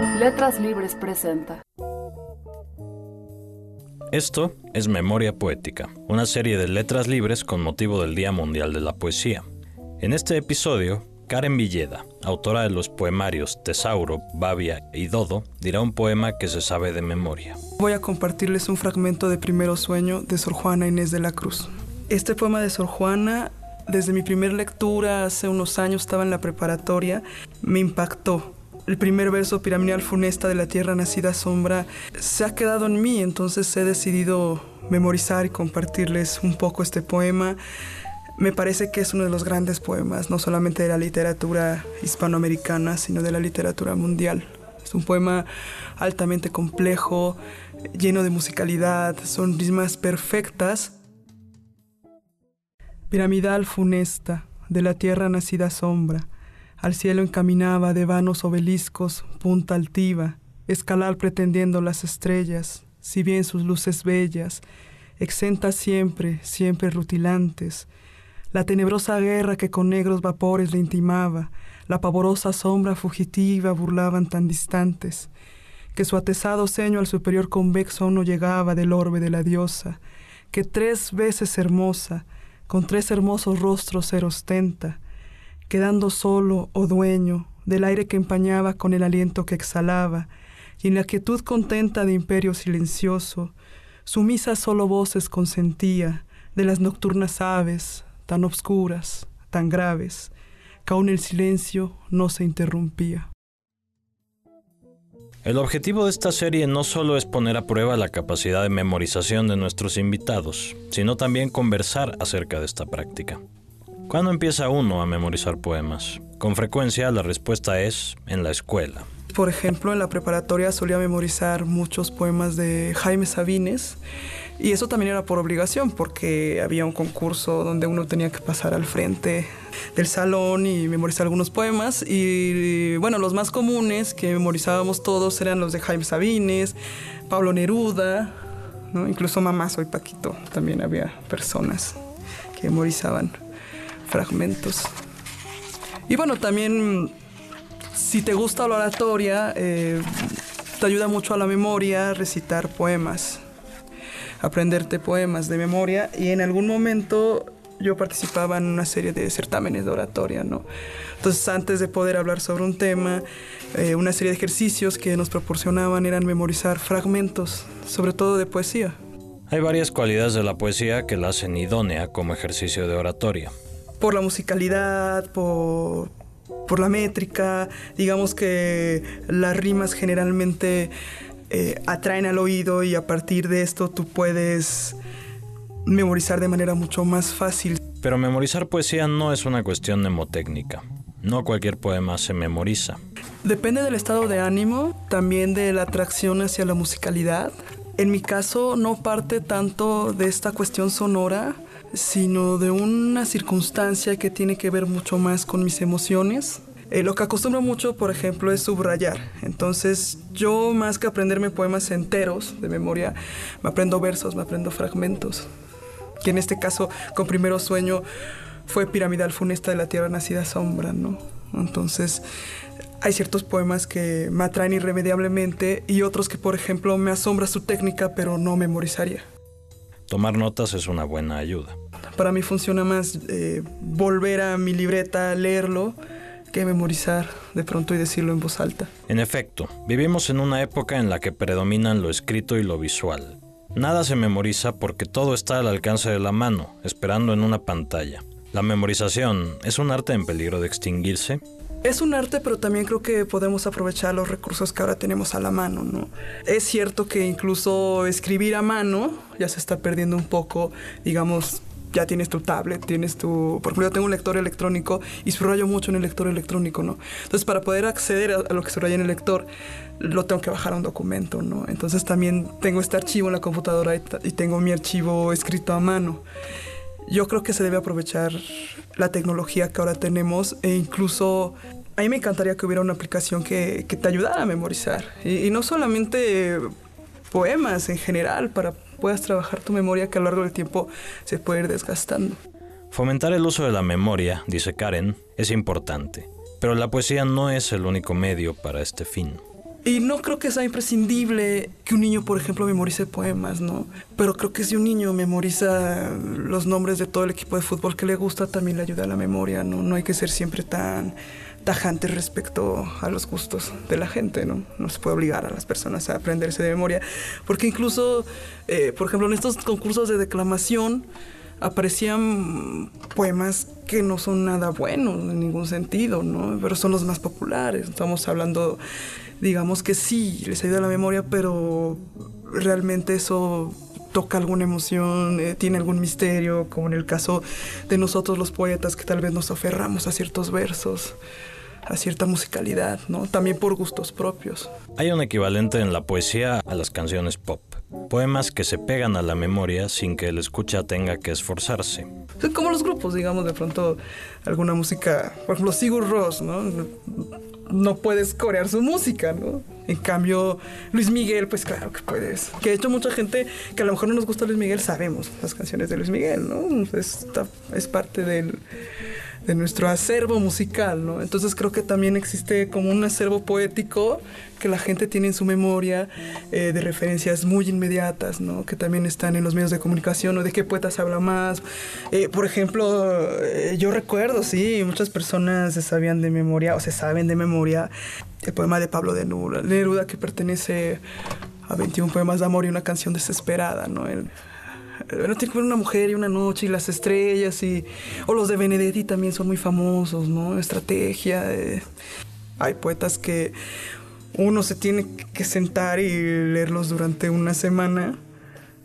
Letras Libres presenta. Esto es Memoria Poética, una serie de letras libres con motivo del Día Mundial de la Poesía. En este episodio, Karen Villeda, autora de los poemarios Tesauro, Babia y Dodo, dirá un poema que se sabe de memoria. Voy a compartirles un fragmento de Primero Sueño de Sor Juana Inés de la Cruz. Este poema de Sor Juana, desde mi primera lectura hace unos años, estaba en la preparatoria, me impactó. El primer verso piramidal funesta de la tierra nacida sombra se ha quedado en mí, entonces he decidido memorizar y compartirles un poco este poema. Me parece que es uno de los grandes poemas, no solamente de la literatura hispanoamericana, sino de la literatura mundial. Es un poema altamente complejo, lleno de musicalidad, son rimas perfectas. Piramidal funesta, de la tierra nacida sombra, al cielo encaminaba de vanos obeliscos, punta altiva, escalar pretendiendo las estrellas, si bien sus luces bellas, exentas siempre, siempre rutilantes, la tenebrosa guerra que con negros vapores le intimaba, la pavorosa sombra fugitiva burlaban tan distantes, que su atesado ceño al superior convexo aún no llegaba del orbe de la diosa, que tres veces hermosa, con tres hermosos rostros se ostenta, quedando solo o dueño del aire que empañaba con el aliento que exhalaba, y en la quietud contenta de imperio silencioso, sumisas solo voces consentía de las nocturnas aves, tan obscuras, tan graves, que aún el silencio no se interrumpía. El objetivo de esta serie no solo es poner a prueba la capacidad de memorización de nuestros invitados, sino también conversar acerca de esta práctica. ¿Cuándo empieza uno a memorizar poemas? Con frecuencia la respuesta es en la escuela. Por ejemplo, en la preparatoria solía memorizar muchos poemas de Jaime Sabines y eso también era por obligación porque había un concurso donde uno tenía que pasar al frente del salón y memorizar algunos poemas y bueno, los más comunes que memorizábamos todos eran los de Jaime Sabines, Pablo Neruda, incluso Mamá Soy Paquito, también había personas que memorizaban fragmentos. Y bueno, también si te gusta la oratoria, eh, te ayuda mucho a la memoria recitar poemas, aprenderte poemas de memoria y en algún momento yo participaba en una serie de certámenes de oratoria, ¿no? Entonces antes de poder hablar sobre un tema, eh, una serie de ejercicios que nos proporcionaban eran memorizar fragmentos, sobre todo de poesía. Hay varias cualidades de la poesía que la hacen idónea como ejercicio de oratoria por la musicalidad, por, por la métrica, digamos que las rimas generalmente eh, atraen al oído y a partir de esto tú puedes memorizar de manera mucho más fácil. Pero memorizar poesía no es una cuestión mnemotécnica. No cualquier poema se memoriza. Depende del estado de ánimo, también de la atracción hacia la musicalidad. En mi caso no parte tanto de esta cuestión sonora, sino de una circunstancia que tiene que ver mucho más con mis emociones. Eh, lo que acostumbro mucho, por ejemplo, es subrayar. Entonces, yo más que aprenderme poemas enteros de memoria, me aprendo versos, me aprendo fragmentos. Que en este caso, con primero sueño, fue Piramidal Funesta de la Tierra Nacida Sombra, ¿no? Entonces, hay ciertos poemas que me atraen irremediablemente y otros que, por ejemplo, me asombra su técnica, pero no memorizaría. Tomar notas es una buena ayuda. Para mí funciona más eh, volver a mi libreta, leerlo, que memorizar de pronto y decirlo en voz alta. En efecto, vivimos en una época en la que predominan lo escrito y lo visual. Nada se memoriza porque todo está al alcance de la mano, esperando en una pantalla. ¿La memorización es un arte en peligro de extinguirse? Es un arte, pero también creo que podemos aprovechar los recursos que ahora tenemos a la mano, ¿no? Es cierto que incluso escribir a mano ya se está perdiendo un poco, digamos, ya tienes tu tablet, tienes tu... Por ejemplo, yo tengo un lector electrónico y subrayo mucho en el lector electrónico, ¿no? Entonces, para poder acceder a, lo que subraya en el lector, lo tengo que bajar a un documento, ¿no? Entonces, también tengo este archivo en la computadora y, y tengo mi archivo escrito a mano yo creo que se debe aprovechar la tecnología que ahora tenemos e incluso a mí me encantaría que hubiera una aplicación que, te ayudara a memorizar y, no solamente poemas en general para puedas trabajar tu memoria que a lo largo del tiempo se puede ir desgastando. Fomentar el uso de la memoria, dice Karen, es importante, pero la poesía no es el único medio para este fin. Y no creo que sea imprescindible que un niño, por ejemplo, memorice poemas, ¿no? Pero creo que si un niño memoriza los nombres de todo el equipo de fútbol que le gusta, también le ayuda a la memoria, ¿no? No hay que ser siempre tan tajante respecto a los gustos de la gente, ¿no? No se puede obligar a las personas a aprenderse de memoria, porque incluso, eh, por ejemplo, en estos concursos de declamación, aparecían poemas que no son nada buenos en ningún sentido, ¿no? Pero son los más populares. Estamos hablando, digamos que sí, les ayuda a la memoria, pero realmente eso toca alguna emoción, eh, tiene algún misterio, como en el caso de nosotros los poetas que tal vez nos aferramos a ciertos versos a cierta musicalidad, ¿no? También por gustos propios. Hay un equivalente en la poesía a las canciones pop. Poemas que se pegan a la memoria sin que el escucha tenga que esforzarse. Como los grupos, digamos, de pronto alguna música, por ejemplo, Sigur Ross, ¿no? No puedes corear su música, ¿no? En cambio, Luis Miguel, pues claro que puedes. Que de hecho mucha gente que a lo mejor no nos gusta Luis Miguel sabemos las canciones de Luis Miguel, ¿no? es parte del de nuestro acervo musical, ¿no? Entonces creo que también existe como un acervo poético que la gente tiene en su memoria eh, de referencias muy inmediatas, ¿no? Que también están en los medios de comunicación o de qué poetas habla más. Eh, por ejemplo, eh, yo recuerdo, sí, muchas personas se sabían de memoria o se saben de memoria el poema de Pablo de Neruda, que pertenece a 21 poemas de amor y una canción desesperada, ¿no? No tiene que ver una mujer y una noche y las estrellas y o los de Benedetti también son muy famosos, ¿no? Estrategia. Eh. Hay poetas que uno se tiene que sentar y leerlos durante una semana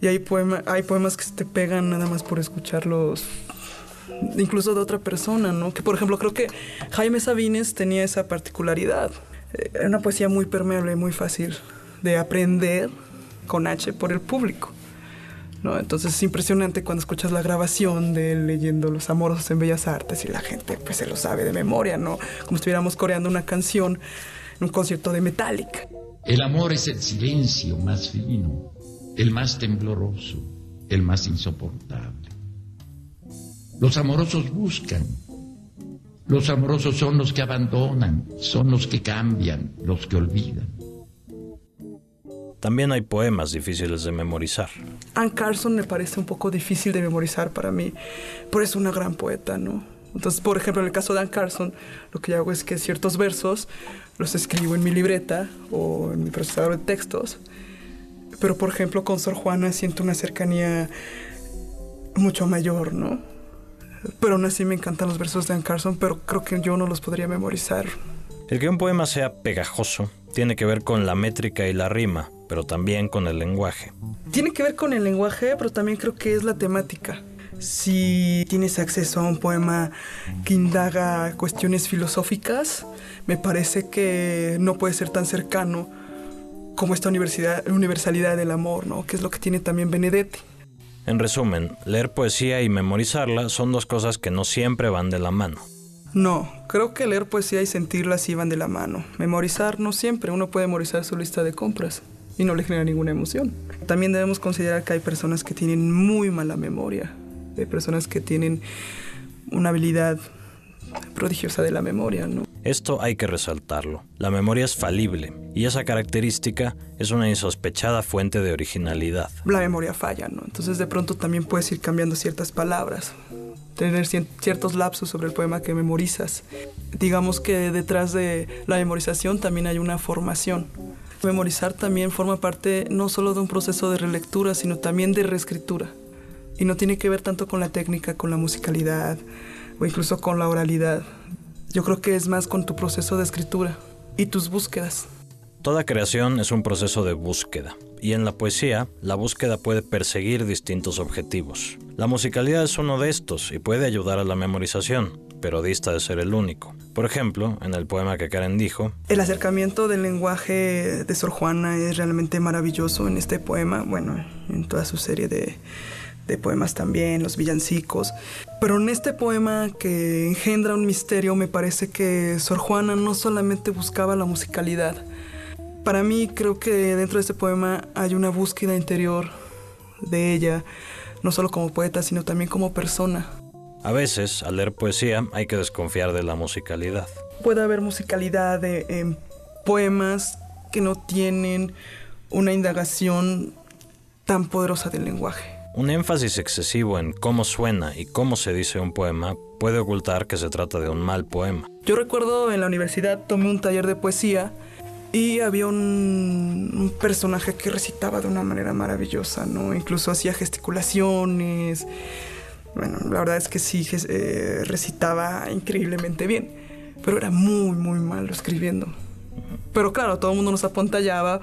y hay poema, hay poemas que se te pegan nada más por escucharlos incluso de otra persona, ¿no? Que por ejemplo creo que Jaime Sabines tenía esa particularidad. Era una poesía muy permeable, muy fácil de aprender con H por el público. ¿No? Entonces es impresionante cuando escuchas la grabación de él leyendo Los Amorosos en Bellas Artes y la gente pues se lo sabe de memoria, ¿no? Como estuviéramos coreando una canción en un concierto de Metallica. El amor es el silencio más fino, el más tembloroso, el más insoportable. Los amorosos buscan. Los amorosos son los que abandonan, son los que cambian, los que olvidan. También hay poemas difíciles de memorizar. Anne Carson me parece un poco difícil de memorizar para mí, pero es una gran poeta, ¿no? Entonces, por ejemplo, en el caso de Anne Carson, lo que yo hago es que ciertos versos los escribo en mi libreta o en mi procesador de textos, pero por ejemplo con Sor Juana siento una cercanía mucho mayor, ¿no? Pero aún así me encantan los versos de Anne Carson, pero creo que yo no los podría memorizar. El que un poema sea pegajoso tiene que ver con la métrica y la rima, pero también con el lenguaje. Tiene que ver con el lenguaje, pero también creo que es la temática. Si tienes acceso a un poema que indaga cuestiones filosóficas, me parece que no puede ser tan cercano como esta universalidad del amor, ¿no? Que es lo que tiene también Benedetti. En resumen, leer poesía y memorizarla son dos cosas que no siempre van de la mano. No, creo que leer poesía y sentirla sí van de la mano. Memorizar no siempre, uno puede memorizar su lista de compras y no le genera ninguna emoción. También debemos considerar que hay personas que tienen muy mala memoria, hay personas que tienen una habilidad prodigiosa de la memoria, ¿no? Esto hay que resaltarlo. La memoria es falible y esa característica es una insospechada fuente de originalidad. La memoria falla, ¿no? Entonces de pronto también puedes ir cambiando ciertas palabras, tener ciertos lapsos sobre el poema que memorizas. Digamos que detrás de la memorización también hay una formación. Memorizar también forma parte no solo de un proceso de relectura, sino también de reescritura. Y no tiene que ver tanto con la técnica, con la musicalidad o incluso con la oralidad. Yo creo que es más con tu proceso de escritura y tus búsquedas. Toda creación es un proceso de búsqueda, y en la poesía, la búsqueda puede perseguir distintos objetivos. La musicalidad es uno de estos y puede ayudar a la memorización, pero dista de ser el único. Por ejemplo, en el poema que Karen dijo, El acercamiento del lenguaje de Sor Juana es realmente maravilloso en este poema, bueno, en toda su serie de, de poemas también, los villancicos. Pero en este poema que engendra un misterio, me parece que Sor Juana no solamente buscaba la musicalidad, para mí creo que dentro de este poema hay una búsqueda interior de ella, no solo como poeta, sino también como persona. A veces, al leer poesía, hay que desconfiar de la musicalidad. Puede haber musicalidad en poemas que no tienen una indagación tan poderosa del lenguaje. Un énfasis excesivo en cómo suena y cómo se dice un poema puede ocultar que se trata de un mal poema. Yo recuerdo en la universidad tomé un taller de poesía y había un, personaje que recitaba de una manera maravillosa, ¿no? Incluso hacía gesticulaciones. Bueno, la verdad es que sí eh, recitaba increíblemente bien, pero era muy, muy malo escribiendo. Pero claro, todo el mundo nos apontallaba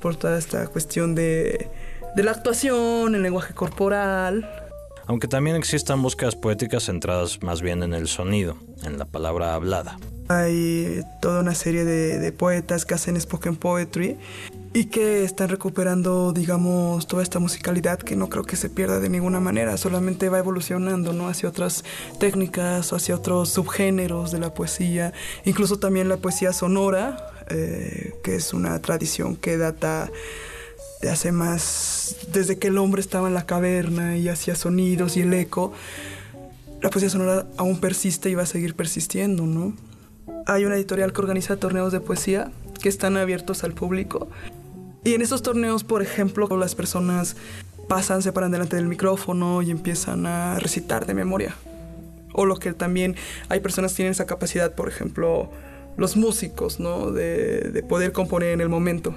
por toda esta cuestión de, de la actuación, el lenguaje corporal, aunque también existan búsquedas poéticas centradas más bien en el sonido, en la palabra hablada. Hay toda una serie de, poetas que hacen spoken poetry y que están recuperando, digamos, toda esta musicalidad que no creo que se pierda de ninguna manera, solamente va evolucionando, ¿no? Hacia otras técnicas o hacia otros subgéneros de la poesía, incluso también la poesía sonora, eh, que es una tradición que data de hace más, desde que el hombre estaba en la caverna y hacía sonidos y el eco, la poesía sonora aún persiste y va a seguir persistiendo, ¿no? Hay una editorial que organiza torneos de poesía que están abiertos al público. Y en esos torneos, por ejemplo, las personas pasan, se paran delante del micrófono y empiezan a recitar de memoria. O lo que también hay personas que tienen esa capacidad, por ejemplo, los músicos, ¿no? De, de poder componer en el momento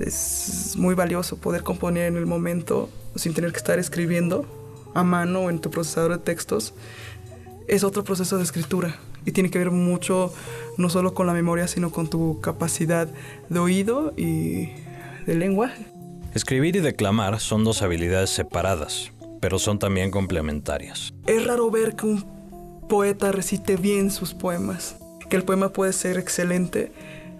es muy valioso poder componer en el momento sin tener que estar escribiendo a mano o en tu procesador de textos. Es otro proceso de escritura y tiene que ver mucho no solo con la memoria, sino con tu capacidad de oído y de lenguaje. Escribir y declamar son dos habilidades separadas, pero son también complementarias. Es raro ver que un poeta recite bien sus poemas, que el poema puede ser excelente,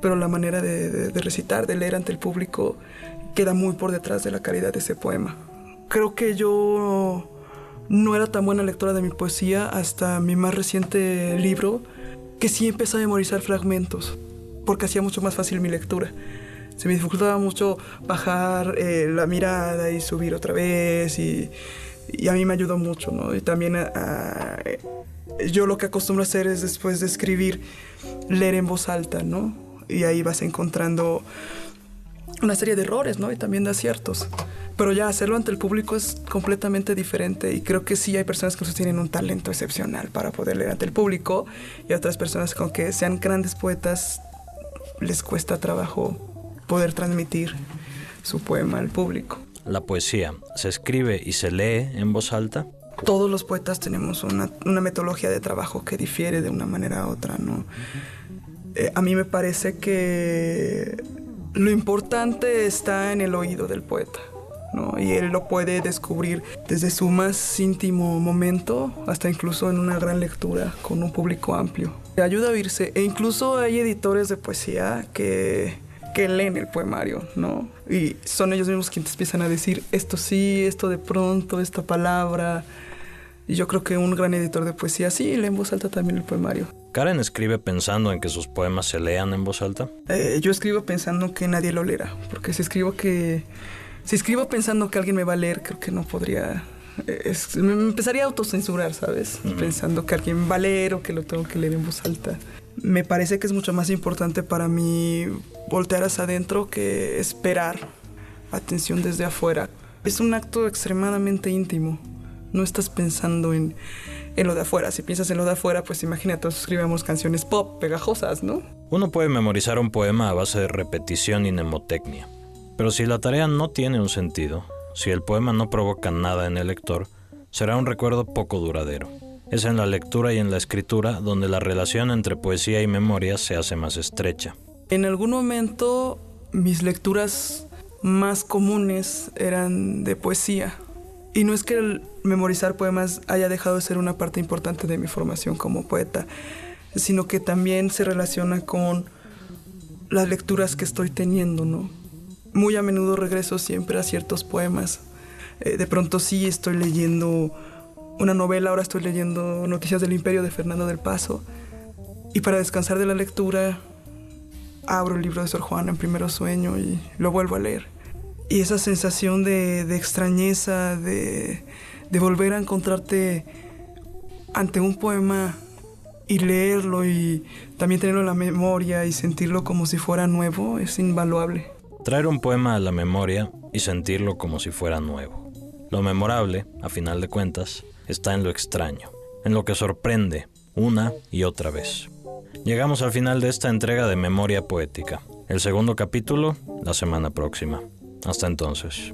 pero la manera de, recitar, de leer ante el público, queda muy por detrás de la calidad de ese poema. Creo que yo no era tan buena lectora de mi poesía hasta mi más reciente libro, que sí empecé a memorizar fragmentos, porque hacía mucho más fácil mi lectura. Se me dificultaba mucho bajar eh, la mirada y subir otra vez y, a mí me ayudó mucho, ¿no? Y también yo lo que acostumbro a hacer es después de escribir, leer en voz alta, ¿no? Y ahí vas encontrando una serie de errores, ¿no? Y también de aciertos. Pero ya hacerlo ante el público es completamente diferente y creo que sí hay personas que tienen un talento excepcional para poder leer ante el público y otras personas con que sean grandes poetas les cuesta trabajo poder transmitir su poema al público. ¿La poesía se escribe y se lee en voz alta? Todos los poetas tenemos una, una metodología de trabajo que difiere de una manera a otra, ¿no? Eh, a mí me parece que lo importante está en el oído del poeta. ¿no? Y él lo puede descubrir desde su más íntimo momento hasta incluso en una gran lectura con un público amplio. Ayuda a oírse. E incluso hay editores de poesía que, que leen el poemario, ¿no? Y son ellos mismos quienes empiezan a decir esto sí, esto de pronto, esta palabra. Y yo creo que un gran editor de poesía sí lee en voz alta también el poemario. ¿Karen escribe pensando en que sus poemas se lean en voz alta? Eh, yo escribo pensando que nadie lo leerá, porque si escribo que... Si escribo pensando que alguien me va a leer, creo que no podría... Eh, me empezaría a autocensurar, ¿sabes? Pensando que alguien va a leer o que lo tengo que leer en voz alta. Me parece que es mucho más importante para mí voltear hacia adentro que esperar atención desde afuera. Es un acto extremadamente íntimo. No estás pensando en en lo de afuera. Si piensas en lo de afuera, pues imagínate, todos escribimos canciones pop pegajosas, ¿no? Uno puede memorizar un poema a base de repetición y mnemotecnia. Pero si la tarea no tiene un sentido, si el poema no provoca nada en el lector, será un recuerdo poco duradero. Es en la lectura y en la escritura donde la relación entre poesía y memoria se hace más estrecha. En algún momento mis lecturas más comunes eran de poesía. Y no es que el memorizar poemas haya dejado de ser una parte importante de mi formación como poeta, sino que también se relaciona con las lecturas que estoy teniendo, ¿no? Muy a menudo regreso siempre a ciertos poemas. Eh, de pronto sí estoy leyendo una novela, ahora estoy leyendo Noticias del Imperio de Fernando del Paso. Y para descansar de la lectura, abro el libro de Sor Juana en primero sueño y lo vuelvo a leer. Y esa sensación de, extrañeza, de, volver a encontrarte ante un poema y leerlo y también tenerlo en la memoria y sentirlo como si fuera nuevo es invaluable. Traer un poema a la memoria y sentirlo como si fuera nuevo. Lo memorable, a final de cuentas, está en lo extraño, en lo que sorprende una y otra vez. Llegamos al final de esta entrega de Memoria Poética. El segundo capítulo, la semana próxima. Hasta entonces.